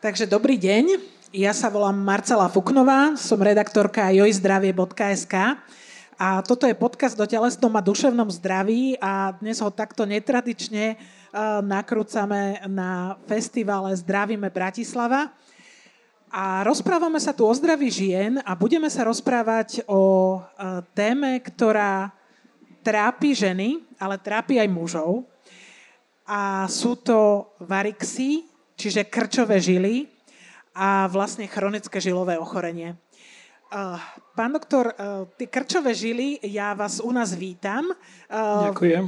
Takže dobrý deň, ja sa volám Marcela Fuknová, som redaktorka jojzdravie.sk a toto je podcast o telesnom a duševnom zdraví a dnes ho takto netradične uh, nakrúcame na festivale Zdravíme Bratislava. A rozprávame sa tu o zdraví žien a budeme sa rozprávať o uh, téme, ktorá trápi ženy, ale trápi aj mužov. A sú to varixy, čiže krčové žily a vlastne chronické žilové ochorenie. Pán doktor, tie krčové žily, ja vás u nás vítam. Ďakujem.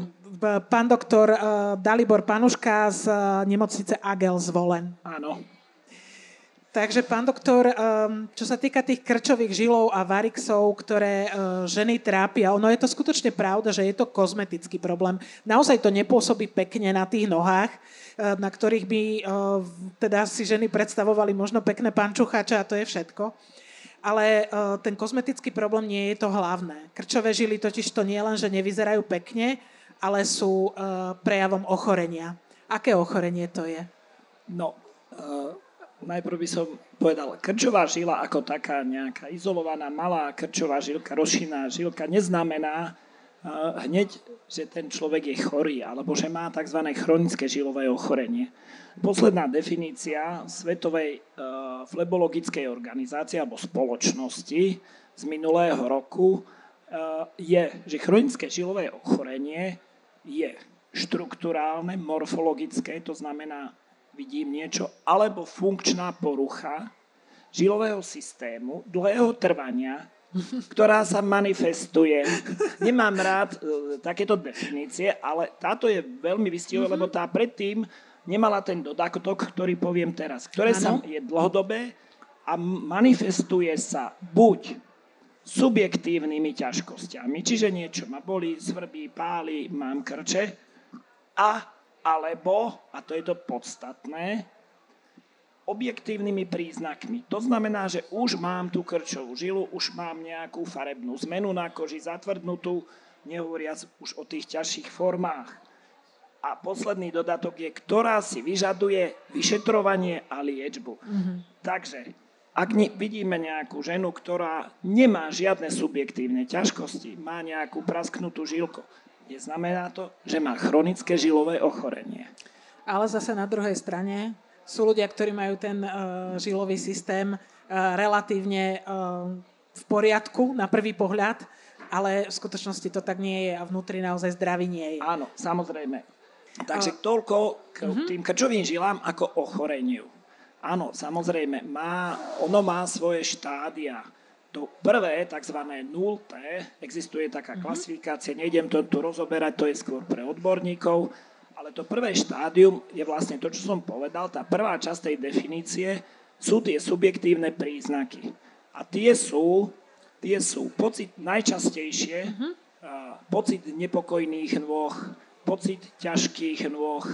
Pán doktor Dalibor Panuška z nemocnice Agel zvolen. Áno. Takže, pán doktor, čo sa týka tých krčových žilov a varixov, ktoré ženy trápia, ono je to skutočne pravda, že je to kozmetický problém. Naozaj to nepôsobí pekne na tých nohách, na ktorých by teda si ženy predstavovali možno pekné pančuchače a to je všetko. Ale ten kozmetický problém nie je to hlavné. Krčové žily totiž to nie len, že nevyzerajú pekne, ale sú prejavom ochorenia. Aké ochorenie to je? No, uh najprv by som povedal, krčová žila ako taká nejaká izolovaná malá krčová žilka, rozšíná žilka neznamená uh, hneď, že ten človek je chorý alebo že má tzv. chronické žilové ochorenie. Posledná definícia Svetovej uh, flebologickej organizácie alebo spoločnosti z minulého roku uh, je, že chronické žilové ochorenie je štruktúrálne, morfologické, to znamená vidím niečo, alebo funkčná porucha žilového systému dlhého trvania, ktorá sa manifestuje. Nemám rád e, takéto definície, ale táto je veľmi vystihové, mm-hmm. lebo tá predtým nemala ten dodatok, ktorý poviem teraz, ktoré sa je dlhodobé a manifestuje sa buď subjektívnymi ťažkosťami, čiže niečo ma boli, svrbí, páli, mám krče a alebo, a to je to podstatné, objektívnymi príznakmi. To znamená, že už mám tú krčovú žilu, už mám nejakú farebnú zmenu na koži, zatvrdnutú, nehovoriac už o tých ťažších formách. A posledný dodatok je, ktorá si vyžaduje vyšetrovanie a liečbu. Mm-hmm. Takže, ak vidíme nejakú ženu, ktorá nemá žiadne subjektívne ťažkosti, má nejakú prasknutú žilku, Neznamená to, že má chronické žilové ochorenie. Ale zase na druhej strane sú ľudia, ktorí majú ten uh, žilový systém uh, relatívne uh, v poriadku na prvý pohľad, ale v skutočnosti to tak nie je a vnútri naozaj zdravý nie je. Áno, samozrejme. Takže toľko k uh-huh. tým krčovým žilám ako ochoreniu. Áno, samozrejme, má, ono má svoje štádia to prvé, tzv. nulté, existuje taká mhm. klasifikácia, nejdem to tu rozoberať, to je skôr pre odborníkov, ale to prvé štádium je vlastne to, čo som povedal, tá prvá časť tej definície sú tie subjektívne príznaky. A tie sú, tie sú pocit najčastejšie, uh-huh. pocit nepokojných nôh, pocit ťažkých nôh,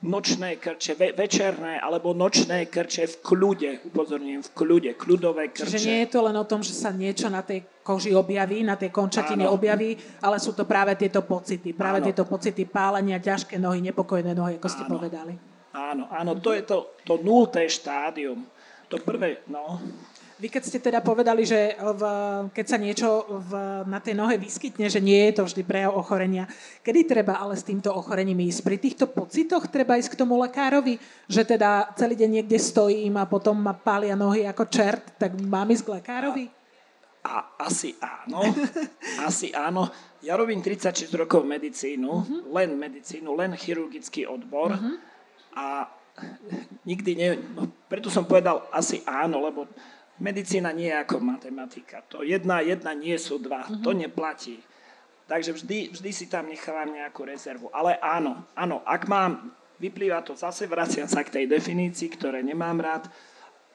nočné krče, ve, večerné alebo nočné krče v kľude, upozorňujem, v kľude, kľudové krče. Čiže nie je to len o tom, že sa niečo na tej koži objaví, na tej končatine Áno. objaví, ale sú to práve tieto pocity, práve áno. tieto pocity pálenia, ťažké nohy, nepokojné nohy, ako ste áno. povedali. Áno, áno, to je to, to nulté štádium. To prvé, no, vy keď ste teda povedali, že v, keď sa niečo v, na tej nohe vyskytne, že nie je to vždy prejav ochorenia, kedy treba ale s týmto ochorením ísť? Pri týchto pocitoch treba ísť k tomu lekárovi, že teda celý deň niekde stojím a potom ma pália nohy ako čert, tak mám ísť k lekárovi? A, asi áno, asi áno. Ja robím 36 rokov medicínu, uh-huh. len medicínu, len chirurgický odbor uh-huh. a nikdy ne... No, preto som povedal asi áno, lebo Medicína nie je ako matematika. To jedna jedna nie sú dva. Uh-huh. To neplatí. Takže vždy, vždy si tam nechávam nejakú rezervu. Ale áno, áno, ak mám, vyplýva to zase, vraciam sa k tej definícii, ktoré nemám rád,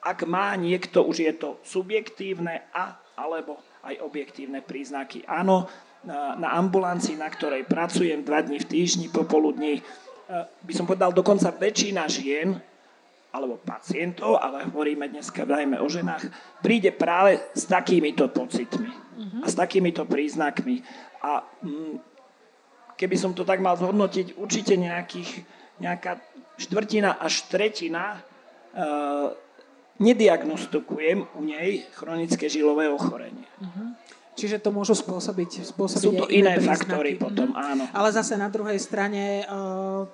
ak má niekto, už je to subjektívne a alebo aj objektívne príznaky. Áno, na, na ambulancii, na ktorej pracujem dva dní v týždni popoludní, eh, by som povedal, dokonca väčšina žien alebo pacientov, ale hovoríme dneska najmä o ženách, príde práve s takýmito pocitmi uh-huh. a s takýmito príznakmi. A mm, keby som to tak mal zhodnotiť, určite nejakých, nejaká štvrtina až tretina nediagnostikujem u nej chronické žilové ochorenie. Uh-huh. Čiže to môžu spôsobiť, spôsobiť Sú to iné, iné faktory potom, áno. Ale zase na druhej strane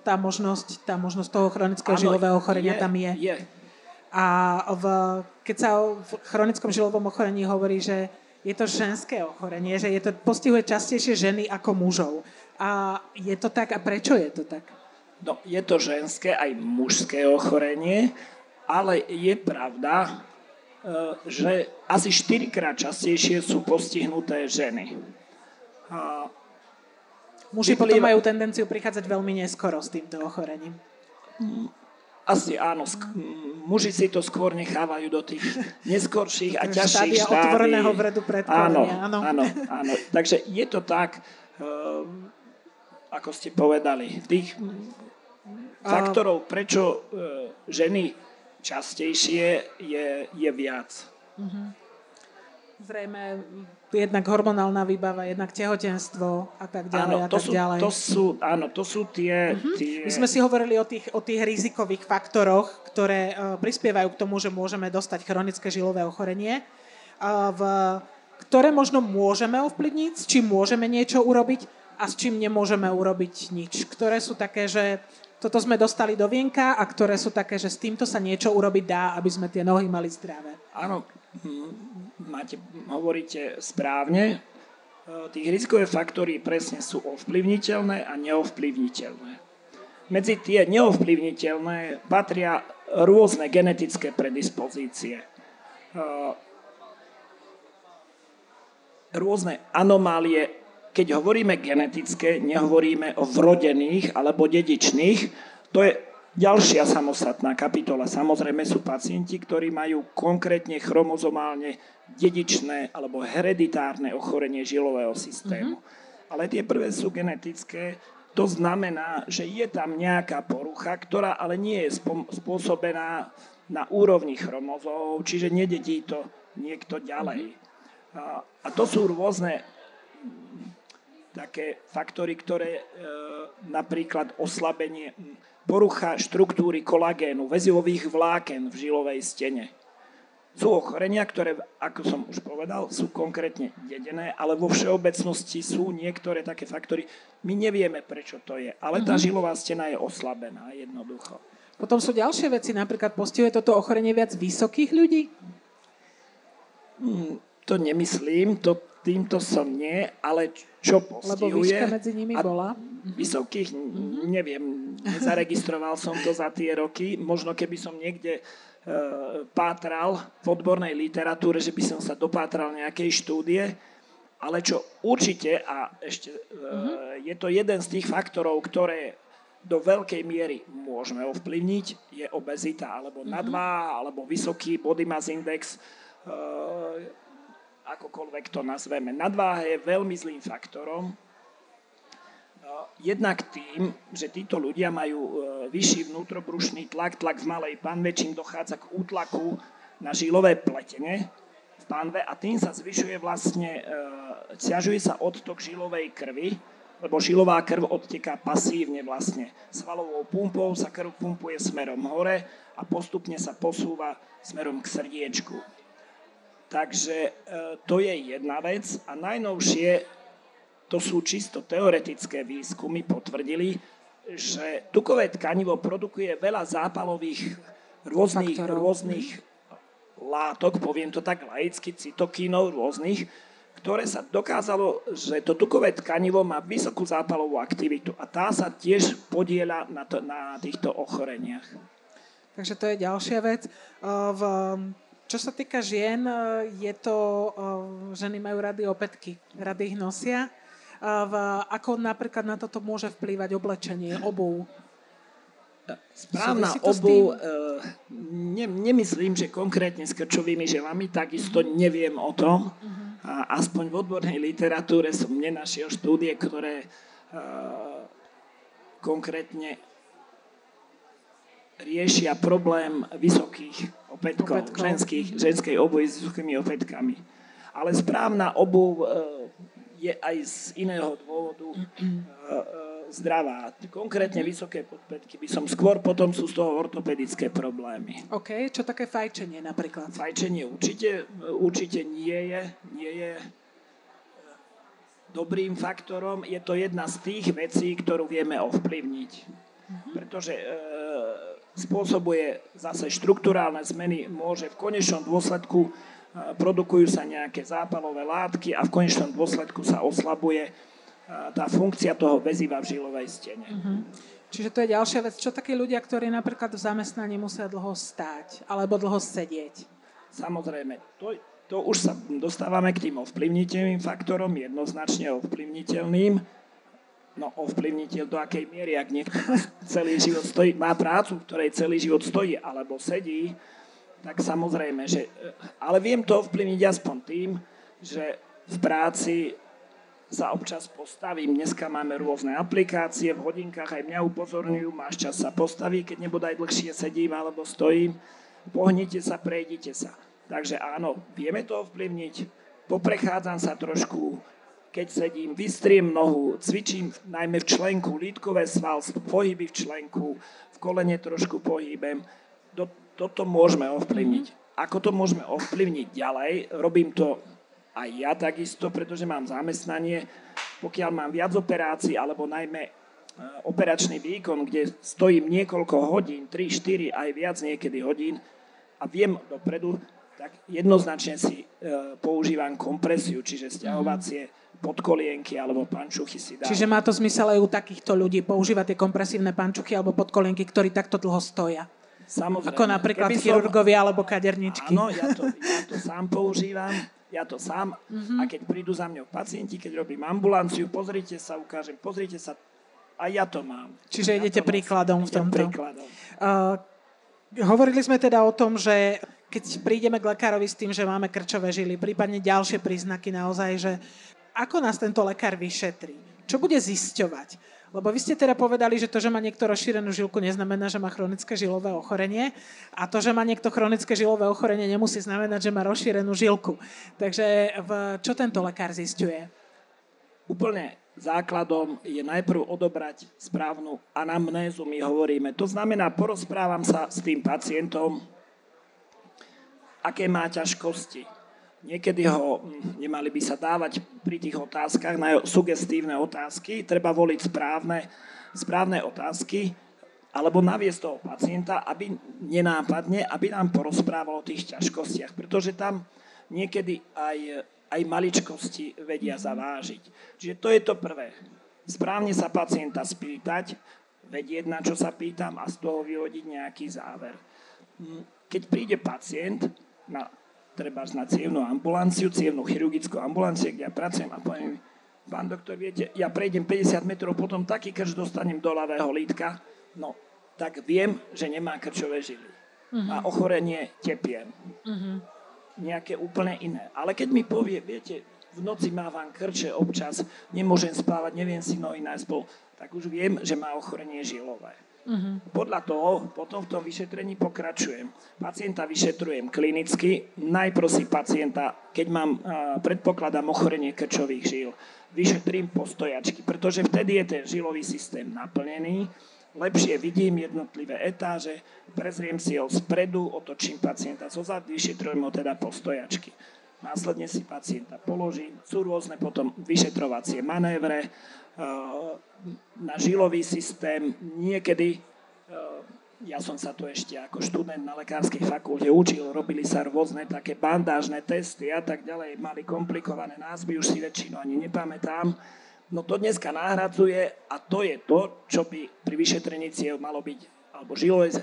tá možnosť, tá možnosť toho chronického áno, žilového ochorenia je, tam je. je. A v, keď sa v chronickom žilovom ochorení hovorí, že je to ženské ochorenie, že je to, postihuje častejšie ženy ako mužov. A je to tak? A prečo je to tak? No, je to ženské aj mužské ochorenie, ale je pravda, že asi 4 krát častejšie sú postihnuté ženy. A Muži potom majú tendenciu prichádzať veľmi neskoro s týmto ochorením. Asi áno. Sk- muži si to skôr nechávajú do tých neskorších a ťažších štádí. otvoreného vredu áno, áno, áno, áno. Takže je to tak, uh, ako ste povedali, tých faktorov, prečo uh, ženy častejšie je, je viac. Uh-huh. Zrejme jednak hormonálna výbava, jednak tehotenstvo a tak ďalej áno, to a tak sú, ďalej. To sú, áno, to sú tie, uh-huh. tie... My sme si hovorili o tých, o tých rizikových faktoroch, ktoré uh, prispievajú k tomu, že môžeme dostať chronické žilové ochorenie, uh, v, ktoré možno môžeme ovplyvniť, s čím môžeme niečo urobiť a s čím nemôžeme urobiť nič. Ktoré sú také, že toto sme dostali do vienka a ktoré sú také, že s týmto sa niečo urobiť dá, aby sme tie nohy mali zdravé. Áno, máte, hovoríte správne. E, tých rizikové faktory presne sú ovplyvniteľné a neovplyvniteľné. Medzi tie neovplyvniteľné patria rôzne genetické predispozície. E, rôzne anomálie keď hovoríme genetické, nehovoríme o vrodených alebo dedičných. To je ďalšia samostatná kapitola. Samozrejme sú pacienti, ktorí majú konkrétne chromozomálne dedičné alebo hereditárne ochorenie žilového systému. Mm-hmm. Ale tie prvé sú genetické. To znamená, že je tam nejaká porucha, ktorá ale nie je spôsobená na úrovni chromozov, čiže nededí to niekto ďalej. Mhm. A, a to sú rôzne také faktory, ktoré e, napríklad oslabenie, porucha štruktúry kolagénu, väzivových vláken v žilovej stene. Sú ochorenia, ktoré, ako som už povedal, sú konkrétne dedené, ale vo všeobecnosti sú niektoré také faktory. My nevieme, prečo to je, ale tá mhm. žilová stena je oslabená jednoducho. Potom sú ďalšie veci, napríklad postihuje toto ochorenie viac vysokých ľudí? Hmm, to nemyslím, to týmto som nie, ale čo postihuje... Lebo výška medzi nimi bola? Vysokých, mm-hmm. neviem, nezaregistroval som to za tie roky. Možno keby som niekde e, pátral v odbornej literatúre, že by som sa dopátral nejakej štúdie, ale čo určite, a ešte e, mm-hmm. je to jeden z tých faktorov, ktoré do veľkej miery môžeme ovplyvniť, je obezita, alebo mm-hmm. nadváha, alebo vysoký body mass index, e, akokoľvek to nazveme. Nadváha je veľmi zlým faktorom. No, jednak tým, že títo ľudia majú e, vyšší vnútrobrušný tlak, tlak v malej panve, čím dochádza k útlaku na žilové pletenie v panve a tým sa zvyšuje vlastne, ťažuje e, sa odtok žilovej krvi, lebo žilová krv odteká pasívne vlastne. Svalovou pumpou sa krv pumpuje smerom hore a postupne sa posúva smerom k srdiečku. Takže e, to je jedna vec. A najnovšie, to sú čisto teoretické výskumy, potvrdili, že tukové tkanivo produkuje veľa zápalových rôznych, rôznych látok, poviem to tak laicky, cytokínov rôznych, ktoré sa dokázalo, že to tukové tkanivo má vysokú zápalovú aktivitu a tá sa tiež podiela na, to, na týchto ochoreniach. Takže to je ďalšia vec. V čo sa týka žien, e, je to, e, ženy majú rady opätky, rady ich nosia. V, ako napríklad na toto môže vplývať oblečenie, obuv? Správna obu, e, ne, nemyslím, že konkrétne s krčovými želami, takisto neviem o tom. Uh-huh. A aspoň v odbornej literatúre som nenašiel štúdie, ktoré uh, konkrétne riešia problém vysokých opätkov, opätkov. Ženských, ženskej obuvi s vysokými opätkami. Ale správna obuv e, je aj z iného dôvodu e, e, zdravá. Konkrétne vysoké podpätky by som skôr, potom sú z toho ortopedické problémy. OK, čo také fajčenie napríklad? Fajčenie určite, určite nie je, nie je dobrým faktorom. Je to jedna z tých vecí, ktorú vieme ovplyvniť. Pretože e, spôsobuje zase štruktúrálne zmeny, môže v konečnom dôsledku produkujú sa nejaké zápalové látky a v konečnom dôsledku sa oslabuje tá funkcia toho väziva v žilovej stene. Uh-huh. Čiže to je ďalšia vec. Čo takí ľudia, ktorí napríklad v zamestnaní musia dlho stáť alebo dlho sedieť? Samozrejme, to, to už sa dostávame k tým ovplyvniteľným faktorom, jednoznačne ovplyvniteľným. No ovplyvniteľ do akej miery, ak niekto celý život stojí, má prácu, ktorej celý život stojí, alebo sedí, tak samozrejme, že... Ale viem to ovplyvniť aspoň tým, že v práci sa občas postavím. Dneska máme rôzne aplikácie, v hodinkách aj mňa upozorňujú, máš čas sa postaví, keď nebodaj dlhšie sedím alebo stojím. Pohnite sa, prejdite sa. Takže áno, vieme to ovplyvniť. Poprechádzam sa trošku, keď sedím, vystriem nohu, cvičím najmä v členku, lítkové sval, pohyby v členku, v kolene trošku pohybem. Do, toto môžeme ovplyvniť. Ako to môžeme ovplyvniť ďalej? Robím to aj ja takisto, pretože mám zamestnanie, pokiaľ mám viac operácií, alebo najmä e, operačný výkon, kde stojím niekoľko hodín, 3, 4, aj viac niekedy hodín a viem dopredu, tak jednoznačne si e, používam kompresiu, čiže stiahovacie podkolienky alebo pančuchy si dám. Čiže má to zmysel aj u takýchto ľudí používať tie kompresívne pančuchy alebo podkolienky, ktorí takto dlho stoja? Samozrejme. Ako napríklad Keby chirurgovia som... alebo kaderničky. Áno, ja to, ja to sám používam ja to sám. Mm-hmm. A keď prídu za mňou pacienti, keď robím ambulanciu, pozrite sa, ukážem, pozrite sa, a ja to mám. Čiže ja idete príkladom v tomto. Príkladom. Uh, hovorili sme teda o tom, že keď prídeme k lekárovi s tým, že máme krčové žily, prípadne ďalšie príznaky naozaj, že ako nás tento lekár vyšetrí? Čo bude zisťovať? Lebo vy ste teda povedali, že to, že má niekto rozšírenú žilku, neznamená, že má chronické žilové ochorenie. A to, že má niekto chronické žilové ochorenie, nemusí znamenať, že má rozšírenú žilku. Takže v, čo tento lekár zistuje? Úplne základom je najprv odobrať správnu anamnézu, my hovoríme. To znamená, porozprávam sa s tým pacientom, aké má ťažkosti, Niekedy ho hm, nemali by sa dávať pri tých otázkach na sugestívne otázky. Treba voliť správne, správne otázky alebo naviesť toho pacienta, aby nenápadne, aby nám porozprával o tých ťažkostiach, pretože tam niekedy aj, aj maličkosti vedia zavážiť. Čiže to je to prvé. Správne sa pacienta spýtať, vedieť, na čo sa pýtam a z toho vyhodiť nejaký záver. Hm, keď príde pacient na treba na cievnú ambulanciu, cievnú chirurgickú ambulanciu, kde ja pracujem a poviem pán doktor, viete, ja prejdem 50 metrov, potom taký krč dostanem do ľavého lítka, no, tak viem, že nemá krčové žily. Uh-huh. A ochorenie tepiem. Uh-huh. Nejaké úplne iné. Ale keď mi povie, viete, v noci mávam krče občas, nemôžem spávať, neviem si nohy nájsť tak už viem, že má ochorenie žilové. Uh-huh. Podľa toho potom v tom vyšetrení pokračujem. Pacienta vyšetrujem klinicky. Najprv si pacienta, keď mám, predpokladám ochorenie krčových žil, vyšetrím postojačky, pretože vtedy je ten žilový systém naplnený. Lepšie vidím jednotlivé etáže, prezriem si ho spredu, otočím pacienta zozad, vyšetrujem ho teda postojačky. Následne si pacienta položím. Sú rôzne potom vyšetrovacie manévre, na žilový systém. Niekedy, ja som sa tu ešte ako študent na lekárskej fakulte učil, robili sa rôzne také bandážne testy a tak ďalej, mali komplikované názvy, už si väčšinu ani nepamätám. No to dneska nahradzuje a to je to, čo by pri vyšetrení cieľ malo byť, alebo žilové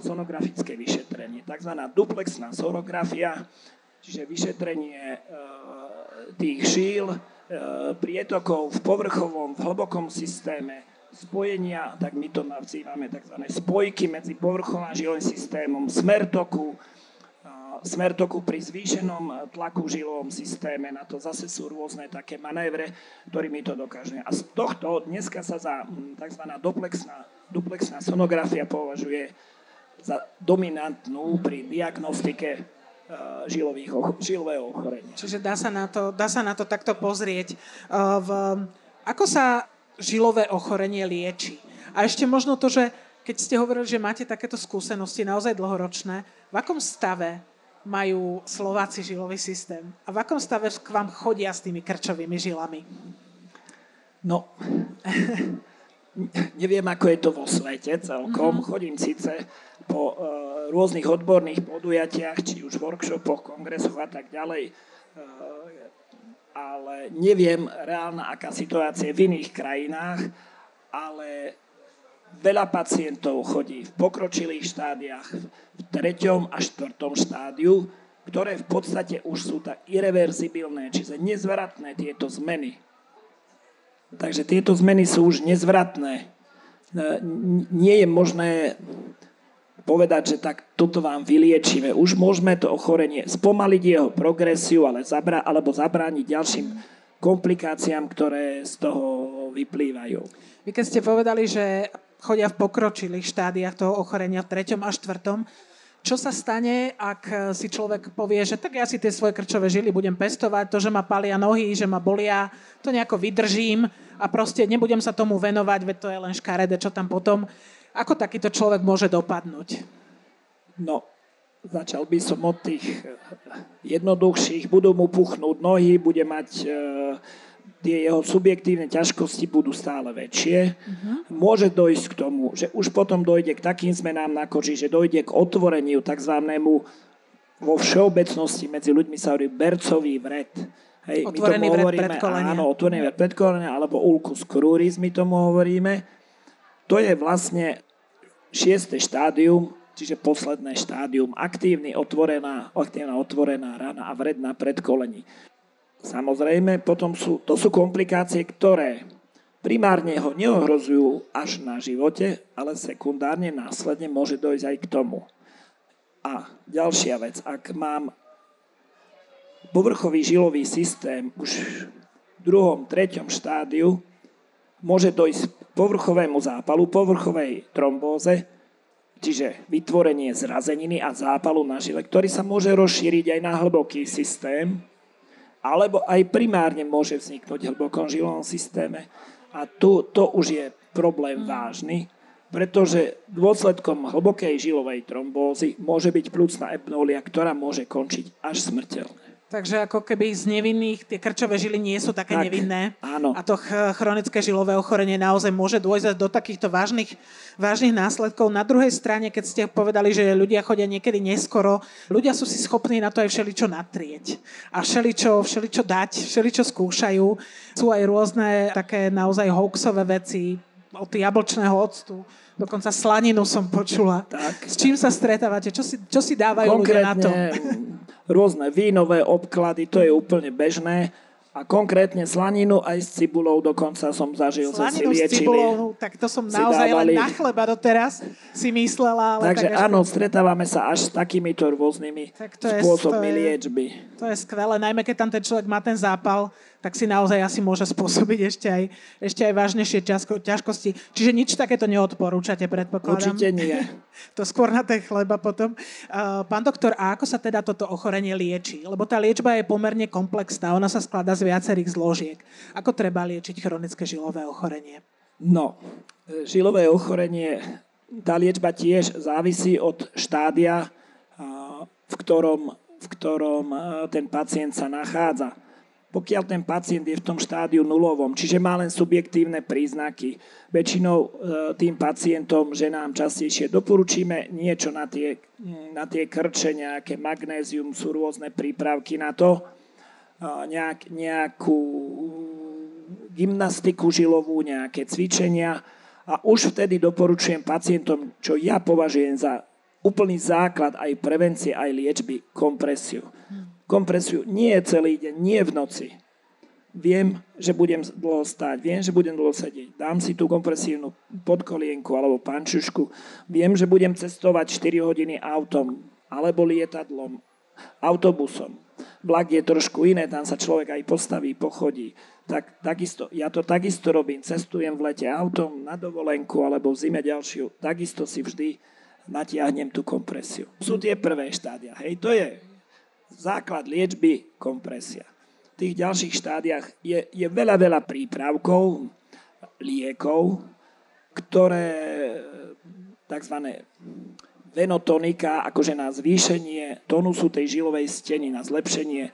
sonografické vyšetrenie, tzv. duplexná sonografia, čiže vyšetrenie e, tých žil, E, prietokov v povrchovom, v hlbokom systéme, spojenia, tak my to nazývame tzv. spojky medzi povrchom a žilovým systémom, smer toku, e, smer toku pri zvýšenom tlaku v žilovom systéme, na to zase sú rôzne také manévre, ktorými to dokážeme. A z tohto dneska sa za tzv. duplexná, duplexná sonografia považuje za dominantnú pri diagnostike žilových, žilového ochorenia. Čiže dá sa na to, dá sa na to takto pozrieť. Eh, v, ako sa žilové ochorenie lieči. A ešte možno to, že keď ste hovorili, že máte takéto skúsenosti naozaj dlhoročné, v akom stave majú Slováci žilový systém? A v akom stave k vám chodia s tými krčovými žilami? No, neviem, ako je to vo svete celkom. Mm-hmm. Chodím síce po uh, rôznych odborných podujatiach, či už workshopoch, kongresoch a tak ďalej, uh, ale neviem reálna, aká situácia je v iných krajinách, ale veľa pacientov chodí v pokročilých štádiách, v treťom a štvrtom štádiu, ktoré v podstate už sú tak irreverzibilné, čiže nezvratné tieto zmeny. Takže tieto zmeny sú už nezvratné. Nie je možné povedať, že tak toto vám vyliečíme. Už môžeme to ochorenie spomaliť jeho progresiu, ale zabra, alebo zabrániť ďalším komplikáciám, ktoré z toho vyplývajú. Vy keď ste povedali, že chodia v pokročilých štádiách toho ochorenia v treťom a štvrtom, čo sa stane, ak si človek povie, že tak ja si tie svoje krčové žily budem pestovať, to, že ma palia nohy, že ma bolia, to nejako vydržím a proste nebudem sa tomu venovať, veď to je len škaredé, čo tam potom. Ako takýto človek môže dopadnúť? No, začal by som od tých eh, jednoduchších. Budú mu puchnúť nohy, bude mať e, tie jeho subjektívne ťažkosti budú stále väčšie. Uh-huh. Môže dojsť k tomu, že už potom dojde k takým zmenám na koži, že dojde k otvoreniu tzv. vo všeobecnosti medzi ľuďmi sa hovorí bercový vred. Hej, otvorený my tomu hovoríme, áno, otvorený vred predkolenia, alebo ulcus cruris my tomu hovoríme. To je vlastne šieste štádium, čiže posledné štádium, aktívny, otvorená, aktívna otvorená rana a vred na predkolení. Samozrejme, potom sú, to sú komplikácie, ktoré primárne ho neohrozujú až na živote, ale sekundárne následne môže dojsť aj k tomu. A ďalšia vec, ak mám povrchový žilový systém už v druhom, treťom štádiu, môže dojsť povrchovému zápalu, povrchovej trombóze, čiže vytvorenie zrazeniny a zápalu na žile, ktorý sa môže rozšíriť aj na hlboký systém, alebo aj primárne môže vzniknúť v hlbokom žilovom systéme. A tu, to už je problém vážny, pretože dôsledkom hlbokej žilovej trombózy môže byť plúcna epnólia, ktorá môže končiť až smrteľne. Takže ako keby z nevinných, tie krčové žily nie sú také tak, nevinné. Áno. A to chronické žilové ochorenie naozaj môže dôjsť do takýchto vážnych, vážnych následkov. Na druhej strane, keď ste povedali, že ľudia chodia niekedy neskoro, ľudia sú si schopní na to aj všeličo natrieť. A všeličo, všeličo dať, všeličo skúšajú. Sú aj rôzne také naozaj hoaxové veci od jablčného octu Dokonca slaninu som počula. Tak. S čím sa stretávate? Čo si, čo si dávajú ľudia na to? rôzne vínové obklady, to je úplne bežné. A konkrétne slaninu aj s cibulou dokonca som zažil, Slaninu s cibulou, tak to som naozaj dávali. len na chleba doteraz si myslela. Ale Takže tak áno, až... stretávame sa až s takýmito rôznymi tak to spôsobmi je, to je, liečby. To je skvelé, najmä keď tam ten človek má ten zápal, tak si naozaj asi môže spôsobiť ešte aj, ešte aj vážnejšie ťažkosti. Čiže nič takéto neodporúčate, predpokladám. Určite nie. to skôr na ten chleba potom. Uh, pán doktor, a ako sa teda toto ochorenie lieči? Lebo tá liečba je pomerne komplexná, ona sa skladá z viacerých zložiek. Ako treba liečiť chronické žilové ochorenie? No, žilové ochorenie, tá liečba tiež závisí od štádia, v ktorom, v ktorom ten pacient sa nachádza pokiaľ ten pacient je v tom štádiu nulovom, čiže má len subjektívne príznaky. Väčšinou e, tým pacientom, že nám častejšie doporučíme niečo na tie, na tie krče, nejaké magnézium, sú rôzne prípravky na to, e, nejak, nejakú gymnastiku žilovú, nejaké cvičenia a už vtedy doporučujem pacientom, čo ja považujem za úplný základ aj prevencie, aj liečby, kompresiu kompresiu nie celý deň, nie v noci. Viem, že budem dlho stáť, viem, že budem dlho sedieť. Dám si tú kompresívnu podkolienku alebo pančušku. Viem, že budem cestovať 4 hodiny autom alebo lietadlom, autobusom. Vlak je trošku iné, tam sa človek aj postaví, pochodí. Tak, takisto, ja to takisto robím. Cestujem v lete autom na dovolenku alebo v zime ďalšiu. Takisto si vždy natiahnem tú kompresiu. Sú tie prvé štádia. Hej, to je základ liečby kompresia. V tých ďalších štádiách je, je veľa, veľa prípravkov. liekov, ktoré tzv. venotonika, akože na zvýšenie tonusu tej žilovej steny, na zlepšenie e,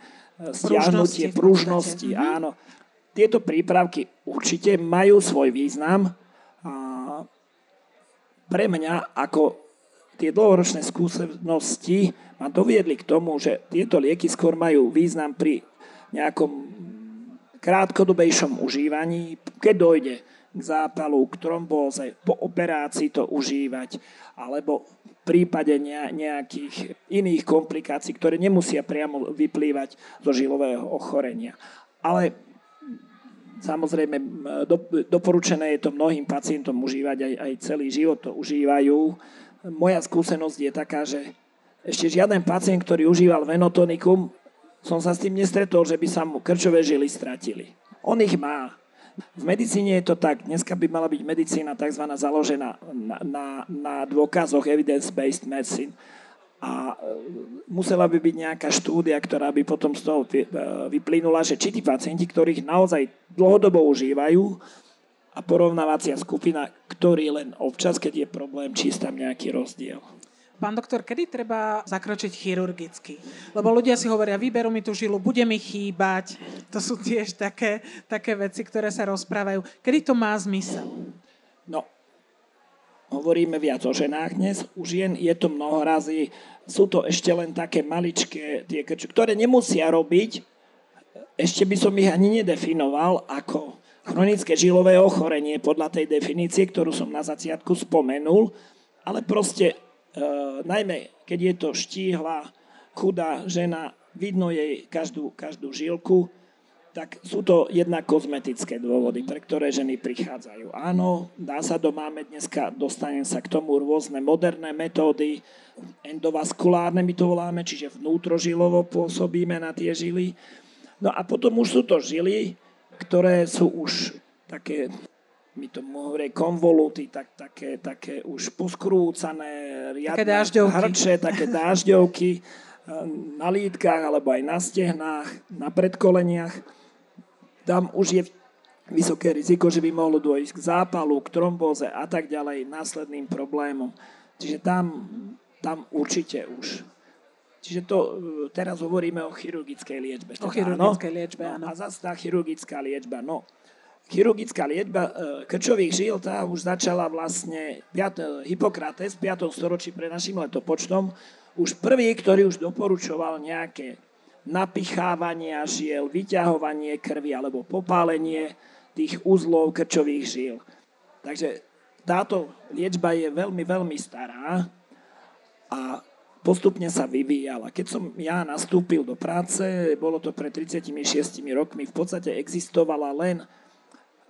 stiahnutie pružnosti. Mhm. Áno. Tieto prípravky určite majú svoj význam. A pre mňa, ako tie dlhoročné skúsenosti ma doviedli k tomu, že tieto lieky skôr majú význam pri nejakom krátkodobejšom užívaní, keď dojde k zápalu, k trombóze, po operácii to užívať, alebo v prípade nejakých iných komplikácií, ktoré nemusia priamo vyplývať zo žilového ochorenia. Ale samozrejme doporučené je to mnohým pacientom užívať, aj, aj celý život to užívajú. Moja skúsenosť je taká, že ešte žiaden pacient, ktorý užíval venotonikum, som sa s tým nestretol, že by sa mu krčové žily stratili. On ich má. V medicíne je to tak, dneska by mala byť medicína tzv. založená na, na, na dôkazoch evidence-based medicine a e, musela by byť nejaká štúdia, ktorá by potom z toho e, vyplynula, že či tí pacienti, ktorých naozaj dlhodobo užívajú a porovnávacia skupina, ktorí len občas, keď je problém, či tam nejaký rozdiel. Pán doktor, kedy treba zakročiť chirurgicky? Lebo ľudia si hovoria, vyberú mi tú žilu, bude mi chýbať. To sú tiež také, také veci, ktoré sa rozprávajú. Kedy to má zmysel? No, hovoríme viac o ženách dnes. U žien je to mnoho razy. Sú to ešte len také maličké, tie, ktoré nemusia robiť. Ešte by som ich ani nedefinoval ako chronické žilové ochorenie podľa tej definície, ktorú som na začiatku spomenul, ale proste E, najmä keď je to štíhla, chudá žena, vidno jej každú, každú žilku, tak sú to jednak kozmetické dôvody, pre ktoré ženy prichádzajú. Áno, dá sa do, máme dneska, dostanem sa k tomu rôzne moderné metódy, endovaskulárne my to voláme, čiže vnútrožilovo pôsobíme na tie žily. No a potom už sú to žily, ktoré sú už také my to hovorí konvoluty, tak, také, také už poskrúcané riadne také dážďovky. hrče, také dážďovky eh, na lítkach alebo aj na stehnách, na predkoleniach. Tam už je vysoké riziko, že by mohlo dôjsť k zápalu, k trombóze a tak ďalej, následným problémom. Čiže tam, tam určite už. Čiže to eh, teraz hovoríme o chirurgickej liečbe. O chirurgickej liečbe, no, áno. A zase tá chirurgická liečba, no chirurgická liečba e, krčových žil, tá už začala vlastne Hippokrates v 5. storočí pre našim letopočtom. Už prvý, ktorý už doporučoval nejaké napichávanie žiel, vyťahovanie krvi alebo popálenie tých uzlov krčových žil. Takže táto liečba je veľmi, veľmi stará a postupne sa vyvíjala. Keď som ja nastúpil do práce, bolo to pred 36 rokmi, v podstate existovala len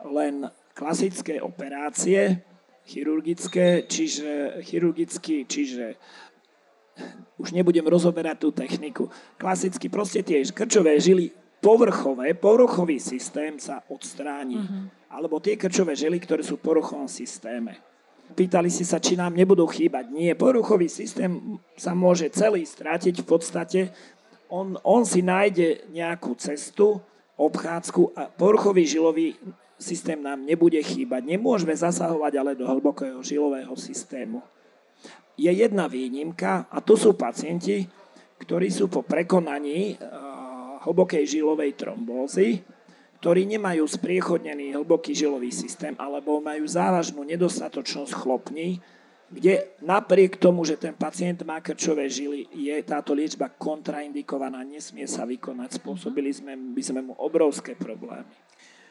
len klasické operácie, chirurgické, čiže chirurgicky, čiže už nebudem rozoberať tú techniku. Klasicky proste tie krčové žily povrchové, povrchový systém sa odstráni. Uh-huh. Alebo tie krčové žily, ktoré sú v povrchovom systéme. Pýtali si sa, či nám nebudú chýbať. Nie, poruchový systém sa môže celý strátiť v podstate. On, on si nájde nejakú cestu, obchádzku a poruchový žilový systém nám nebude chýbať. Nemôžeme zasahovať ale do hlbokého žilového systému. Je jedna výnimka a to sú pacienti, ktorí sú po prekonaní eh, hlbokej žilovej trombózy, ktorí nemajú spriechodnený hlboký žilový systém alebo majú závažnú nedostatočnosť chlopní, kde napriek tomu, že ten pacient má krčové žily, je táto liečba kontraindikovaná, nesmie sa vykonať. Spôsobili sme, by sme mu obrovské problémy.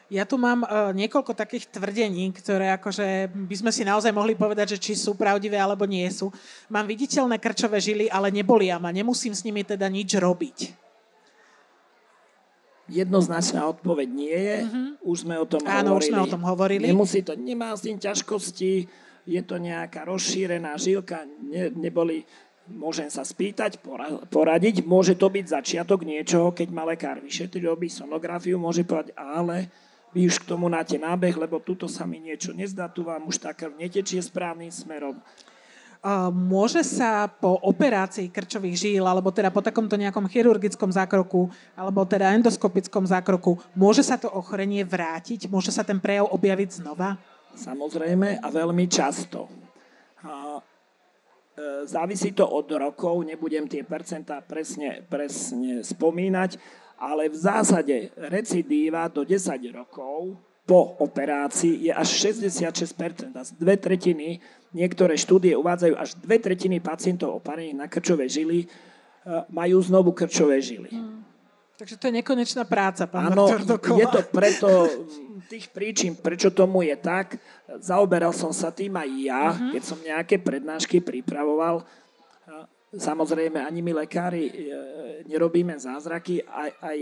Ja tu mám uh, niekoľko takých tvrdení, ktoré akože by sme si naozaj mohli povedať, že či sú pravdivé alebo nie sú. Mám viditeľné krčové žily, ale nebolia ma. Nemusím s nimi teda nič robiť. Jednoznačná odpoveď nie je. Uh-huh. Už sme o tom Áno, hovorili. už sme o tom hovorili. Nemusí to, nemá s tým ťažkosti, je to nejaká rozšírená žilka, ne, neboli môžem sa spýtať, poradiť. Môže to byť začiatok niečoho, keď ma lekár vyšetrí, robí sonografiu, môže povedať, ale vy už k tomu náte nábeh, lebo tuto sa mi niečo nezdá, tu vám už tá krv netečie správnym smerom. Môže sa po operácii krčových žíl, alebo teda po takomto nejakom chirurgickom zákroku, alebo teda endoskopickom zákroku, môže sa to ochorenie vrátiť? Môže sa ten prejav objaviť znova? Samozrejme a veľmi často. A, e, závisí to od rokov, nebudem tie percentá presne, presne spomínať, ale v zásade recidíva do 10 rokov po operácii je až 66%, a z dve tretiny niektoré štúdie uvádzajú, až dve tretiny pacientov oparených na krčové žily e, majú znovu krčové žily. Hmm. Takže to je nekonečná práca, pán doktor je to preto tých príčin, prečo tomu je tak. Zaoberal som sa tým aj ja, uh-huh. keď som nejaké prednášky pripravoval. Samozrejme, ani my lekári e, nerobíme zázraky, aj, aj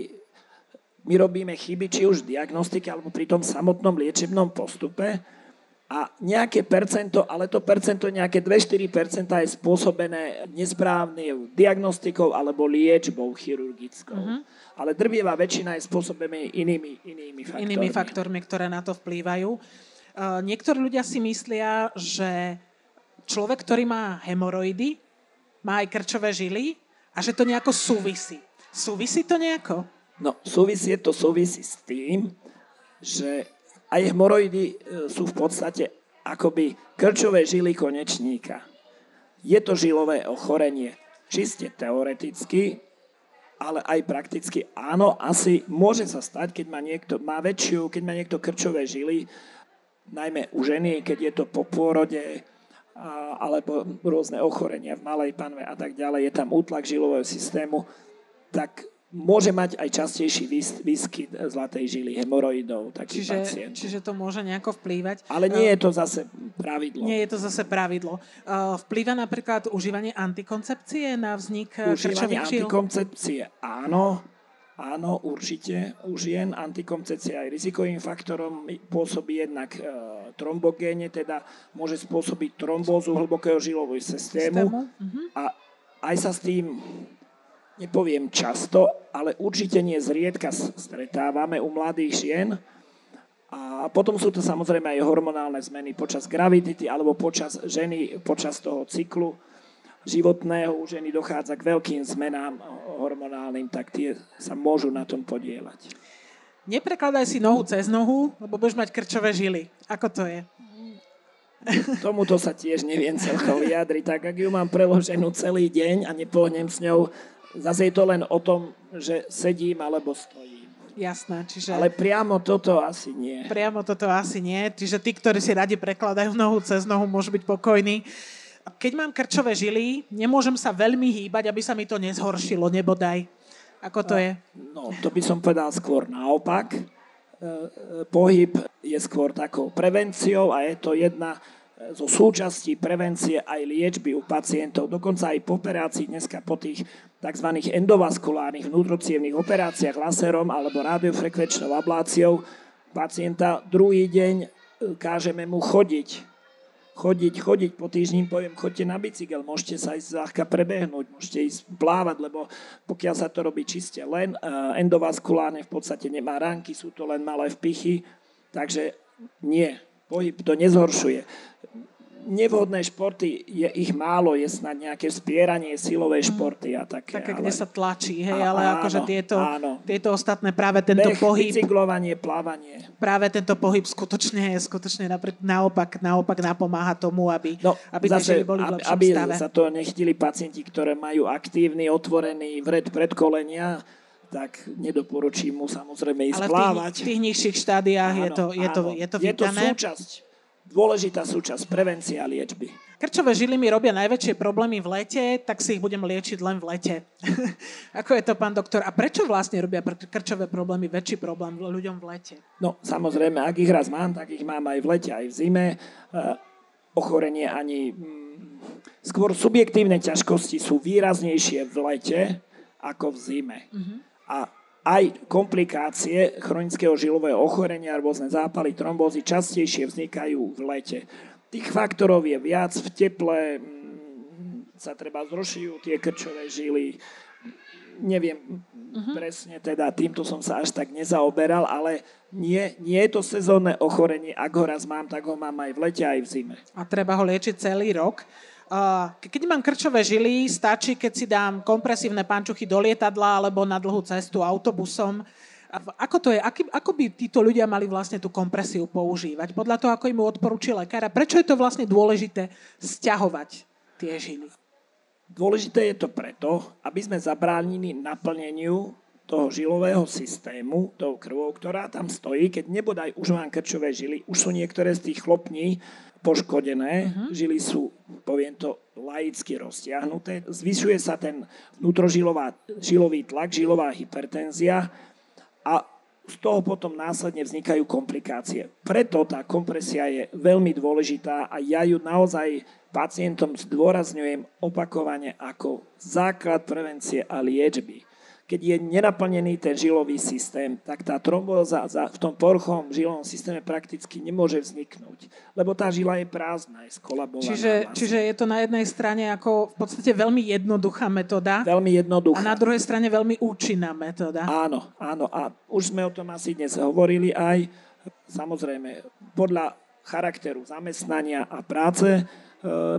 my robíme chyby, či už v diagnostike, alebo pri tom samotnom liečebnom postupe a nejaké percento, ale to percento nejaké 2-4% je spôsobené nesprávnou diagnostikou alebo liečbou chirurgickou. Uh-huh. Ale drvievá väčšina je spôsobená inými, inými faktormi. Inými faktormi, ktoré na to vplývajú. Uh, niektorí ľudia si myslia, že človek, ktorý má hemoroidy, má aj krčové žily a že to nejako súvisí. Súvisí to nejako? No, súvisí to súvisí s tým, že aj hemoroidy e, sú v podstate akoby krčové žily konečníka. Je to žilové ochorenie. Čiste teoreticky, ale aj prakticky áno, asi môže sa stať, keď má niekto má väčšiu, keď má niekto krčové žily, najmä u ženy, keď je to po pôrode, alebo rôzne ochorenia v malej panve a tak ďalej, je tam útlak žilového systému, tak môže mať aj častejší výskyt zlatej žily, hemoroidov. Taký čiže, pacient. čiže to môže nejako vplývať. Ale nie je to zase pravidlo. Nie je to zase pravidlo. Uh, vplýva napríklad užívanie antikoncepcie na vznik Užívanie antikoncepcie, áno. Áno, určite. U žien antikoncepcia aj rizikovým faktorom pôsobí jednak e, trombogéne, teda môže spôsobiť trombózu hlbokého žilového systému. systému? Uh-huh. A aj sa s tým nepoviem často, ale určite nie zriedka stretávame u mladých žien. A potom sú to samozrejme aj hormonálne zmeny počas gravidity alebo počas ženy, počas toho cyklu životného u ženy dochádza k veľkým zmenám hormonálnym, tak tie sa môžu na tom podielať. Neprekladaj si nohu cez nohu, lebo budeš mať krčové žily. Ako to je? Tomuto sa tiež neviem celkom vyjadriť. Tak ak ju mám preloženú celý deň a nepohnem s ňou, Zase je to len o tom, že sedím alebo stojím. Jasné, čiže... Ale priamo toto asi nie. Priamo toto asi nie, čiže tí, ktorí si radi prekladajú nohu cez nohu, môžu byť pokojní. Keď mám krčové žily, nemôžem sa veľmi hýbať, aby sa mi to nezhoršilo, nebodaj. Ako to je? No, to by som povedal skôr naopak. E, e, pohyb je skôr takou prevenciou a je to jedna zo súčastí prevencie aj liečby u pacientov, dokonca aj po operácii dneska po tých tzv. endovaskulárnych vnútrocievných operáciách laserom alebo radiofrekvenčnou abláciou pacienta druhý deň e, kážeme mu chodiť. Chodiť, chodiť, po týždni poviem, chodte na bicykel, môžete sa ísť ľahka prebehnúť, môžete ísť plávať, lebo pokiaľ sa to robí čiste len e, endovaskulárne, v podstate nemá ránky, sú to len malé vpichy, takže nie, pohyb to nezhoršuje nevhodné športy, je ich málo, je snad nejaké spieranie, silové mm. športy a také. Také, ale... kde sa tlačí, hej, a, ale áno, akože tieto, áno. tieto ostatné, práve tento Beh, pohyb... bicyklovanie, plávanie. Práve tento pohyb skutočne, skutočne naopak, naopak napomáha tomu, aby, no, aby zase, boli v lepšom aby stave. sa to nechtili pacienti, ktoré majú aktívny, otvorený vred predkolenia, tak nedoporučím mu samozrejme ísť Ale plávať. v tých, tých nižších štádiách áno, je to, je to, je to, je to súčasť dôležitá súčasť prevencia liečby. Krčové žily mi robia najväčšie problémy v lete, tak si ich budem liečiť len v lete. Ako je to, pán doktor? A prečo vlastne robia krčové problémy väčší problém ľuďom v lete? No, samozrejme, ak ich raz mám, tak ich mám aj v lete, aj v zime. Uh, ochorenie ani... Mm, skôr subjektívne ťažkosti sú výraznejšie v lete ako v zime. Uh-huh. A aj komplikácie chronického žilového ochorenia, rôzne zápaly, trombózy častejšie vznikajú v lete. Tých faktorov je viac, v teple mm, sa treba zrušujú tie krčové žily. Neviem uh-huh. presne, teda týmto som sa až tak nezaoberal, ale nie, nie je to sezónne ochorenie. Ak ho raz mám, tak ho mám aj v lete, aj v zime. A treba ho liečiť celý rok. Keď mám krčové žily, stačí, keď si dám kompresívne pančuchy do lietadla alebo na dlhú cestu autobusom. Ako to je? Aký, ako by títo ľudia mali vlastne tú kompresiu používať? Podľa toho, ako im odporúči lekár. Prečo je to vlastne dôležité stiahovať tie žily? Dôležité je to preto, aby sme zabránili naplneniu toho žilového systému, tou krvou, ktorá tam stojí, keď nebodaj už mám krčové žily, už sú niektoré z tých chlopní poškodené, uh-huh. žily sú, poviem to, laicky roztiahnuté, zvyšuje sa ten vnútrožilový tlak, žilová hypertenzia a z toho potom následne vznikajú komplikácie. Preto tá kompresia je veľmi dôležitá a ja ju naozaj pacientom zdôrazňujem opakovane ako základ prevencie a liečby keď je nenaplnený ten žilový systém, tak tá trombóza v tom poruchovom žilovom systéme prakticky nemôže vzniknúť, lebo tá žila je prázdna, je skolabovaná. Čiže, čiže je to na jednej strane ako v podstate veľmi jednoduchá metóda. Veľmi jednoduchá. A na druhej strane veľmi účinná metóda. Áno, áno. A už sme o tom asi dnes hovorili aj, samozrejme, podľa charakteru zamestnania a práce e,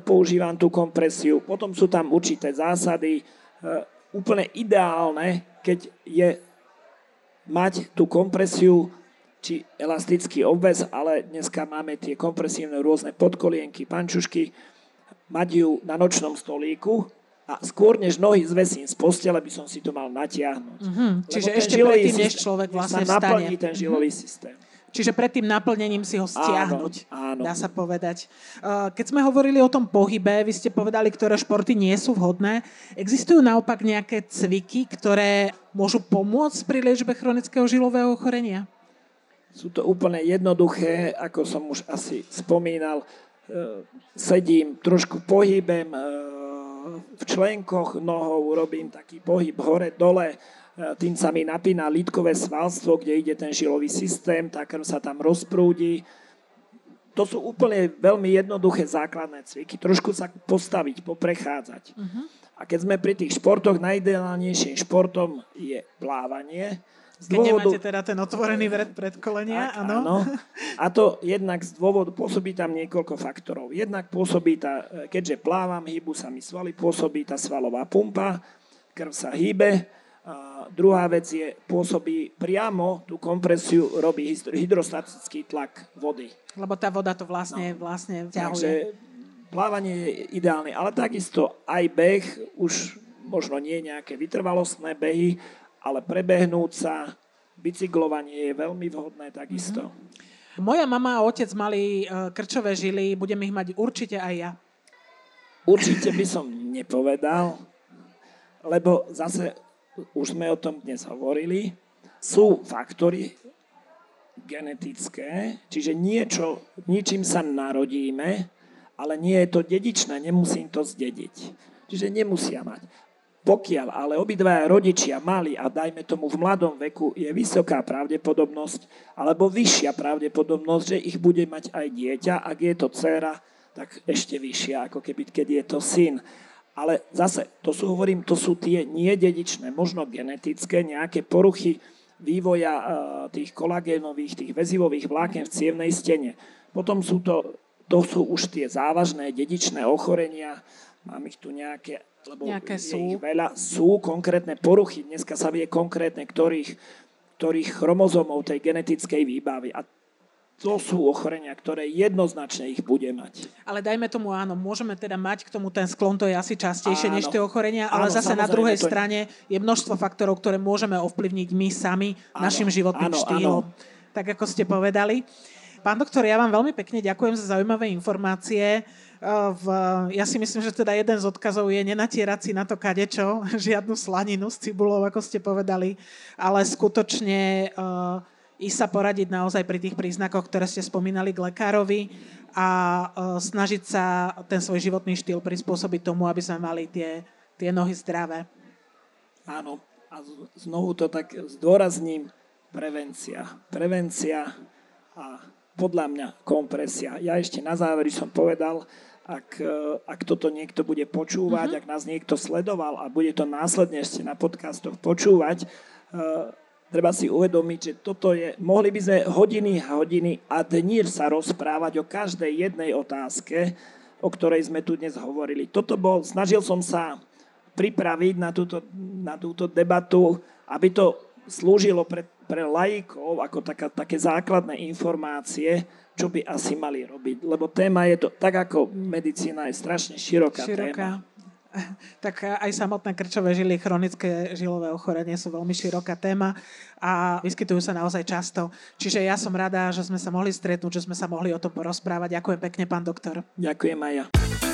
používam tú kompresiu. Potom sú tam určité zásady, e, úplne ideálne, keď je mať tú kompresiu či elastický obväz, ale dneska máme tie kompresívne rôzne podkolienky, pančušky, mať ju na nočnom stolíku a skôr než nohy zvesím z postele, by som si to mal natiahnuť. Mm-hmm. Čiže ešte predtým, než človek vlastne sa naplní ten žilový mm-hmm. systém. Čiže pred tým naplnením si ho stiahnuť, áno, áno. dá sa povedať. Uh, keď sme hovorili o tom pohybe, vy ste povedali, ktoré športy nie sú vhodné. Existujú naopak nejaké cviky, ktoré môžu pomôcť pri liečbe chronického žilového ochorenia? Sú to úplne jednoduché, ako som už asi spomínal. Uh, sedím, trošku pohybem uh, v členkoch nohou, robím taký pohyb hore-dole, tým sa mi napína lítkové svalstvo, kde ide ten žilový systém, krv sa tam rozprúdi. To sú úplne veľmi jednoduché základné cviky. Trošku sa postaviť, poprechádzať. Uh-huh. A keď sme pri tých športoch, najideálnejším športom je plávanie. Z keď dôvodu... nemáte teda ten otvorený vred predkolenia, tak, áno. áno. A to jednak z dôvodu, pôsobí tam niekoľko faktorov. Jednak pôsobí tá, keďže plávam, hýbu sa mi svaly, pôsobí tá svalová pumpa, krv sa hýbe, a druhá vec je, pôsobí priamo tú kompresiu, robí hydrostatický tlak vody. Lebo tá voda to vlastne, no. vlastne ťahuje. Takže plávanie je ideálne, ale takisto aj beh, už možno nie nejaké vytrvalostné behy, ale prebehnúť sa, bicyklovanie je veľmi vhodné takisto. Mm-hmm. Moja mama a otec mali e, krčové žily, budem ich mať určite aj ja. Určite by som nepovedal, lebo zase už sme o tom dnes hovorili, sú faktory genetické, čiže niečo, ničím sa narodíme, ale nie je to dedičné, nemusím to zdediť. Čiže nemusia mať. Pokiaľ ale obidvaja rodičia mali a dajme tomu v mladom veku je vysoká pravdepodobnosť alebo vyššia pravdepodobnosť, že ich bude mať aj dieťa, ak je to dcera, tak ešte vyššia, ako keby, keď je to syn. Ale zase, to sú, hovorím, to sú tie nededičné, možno genetické, nejaké poruchy vývoja e, tých kolagénových, tých väzivových vláken v cievnej stene. Potom sú to, to sú už tie závažné dedičné ochorenia, mám ich tu nejaké, lebo nejaké sú. ich veľa, sú konkrétne poruchy. Dneska sa vie konkrétne, ktorých, ktorých chromozomov tej genetickej výbavy. A to sú ochorenia, ktoré jednoznačne ich bude mať. Ale dajme tomu áno, môžeme teda mať k tomu ten sklon, to je asi častejšie áno. než tie ochorenia, ale áno, zase na druhej je... strane je množstvo faktorov, ktoré môžeme ovplyvniť my sami áno, našim životným áno, štýlom. Áno. Tak ako ste povedali. Pán doktor, ja vám veľmi pekne ďakujem za zaujímavé informácie. V, ja si myslím, že teda jeden z odkazov je nenatierať si na to kadečo, žiadnu slaninu s cibulou, ako ste povedali, ale skutočne uh, ísť sa poradiť naozaj pri tých príznakoch, ktoré ste spomínali k lekárovi a uh, snažiť sa ten svoj životný štýl prispôsobiť tomu, aby sme mali tie, tie nohy zdravé. Áno, a znovu to tak zdôrazním, prevencia. Prevencia a podľa mňa kompresia. Ja ešte na záver som povedal, ak, e, ak toto niekto bude počúvať, uh-huh. ak nás niekto sledoval a bude to následne ešte na podcastoch počúvať, uh, treba si uvedomiť, že toto je, mohli by sme hodiny a hodiny a dní sa rozprávať o každej jednej otázke, o ktorej sme tu dnes hovorili. Toto bol, snažil som sa pripraviť na túto, na túto debatu, aby to slúžilo pre, pre laikov ako taká, také základné informácie, čo by asi mali robiť. Lebo téma je to, tak ako medicína je strašne široká, široká. téma. Tak aj samotné krčové žily, chronické žilové ochorenie sú veľmi široká téma a vyskytujú sa naozaj často. Čiže ja som rada, že sme sa mohli stretnúť, že sme sa mohli o tom porozprávať. Ďakujem pekne, pán doktor. Ďakujem aj ja.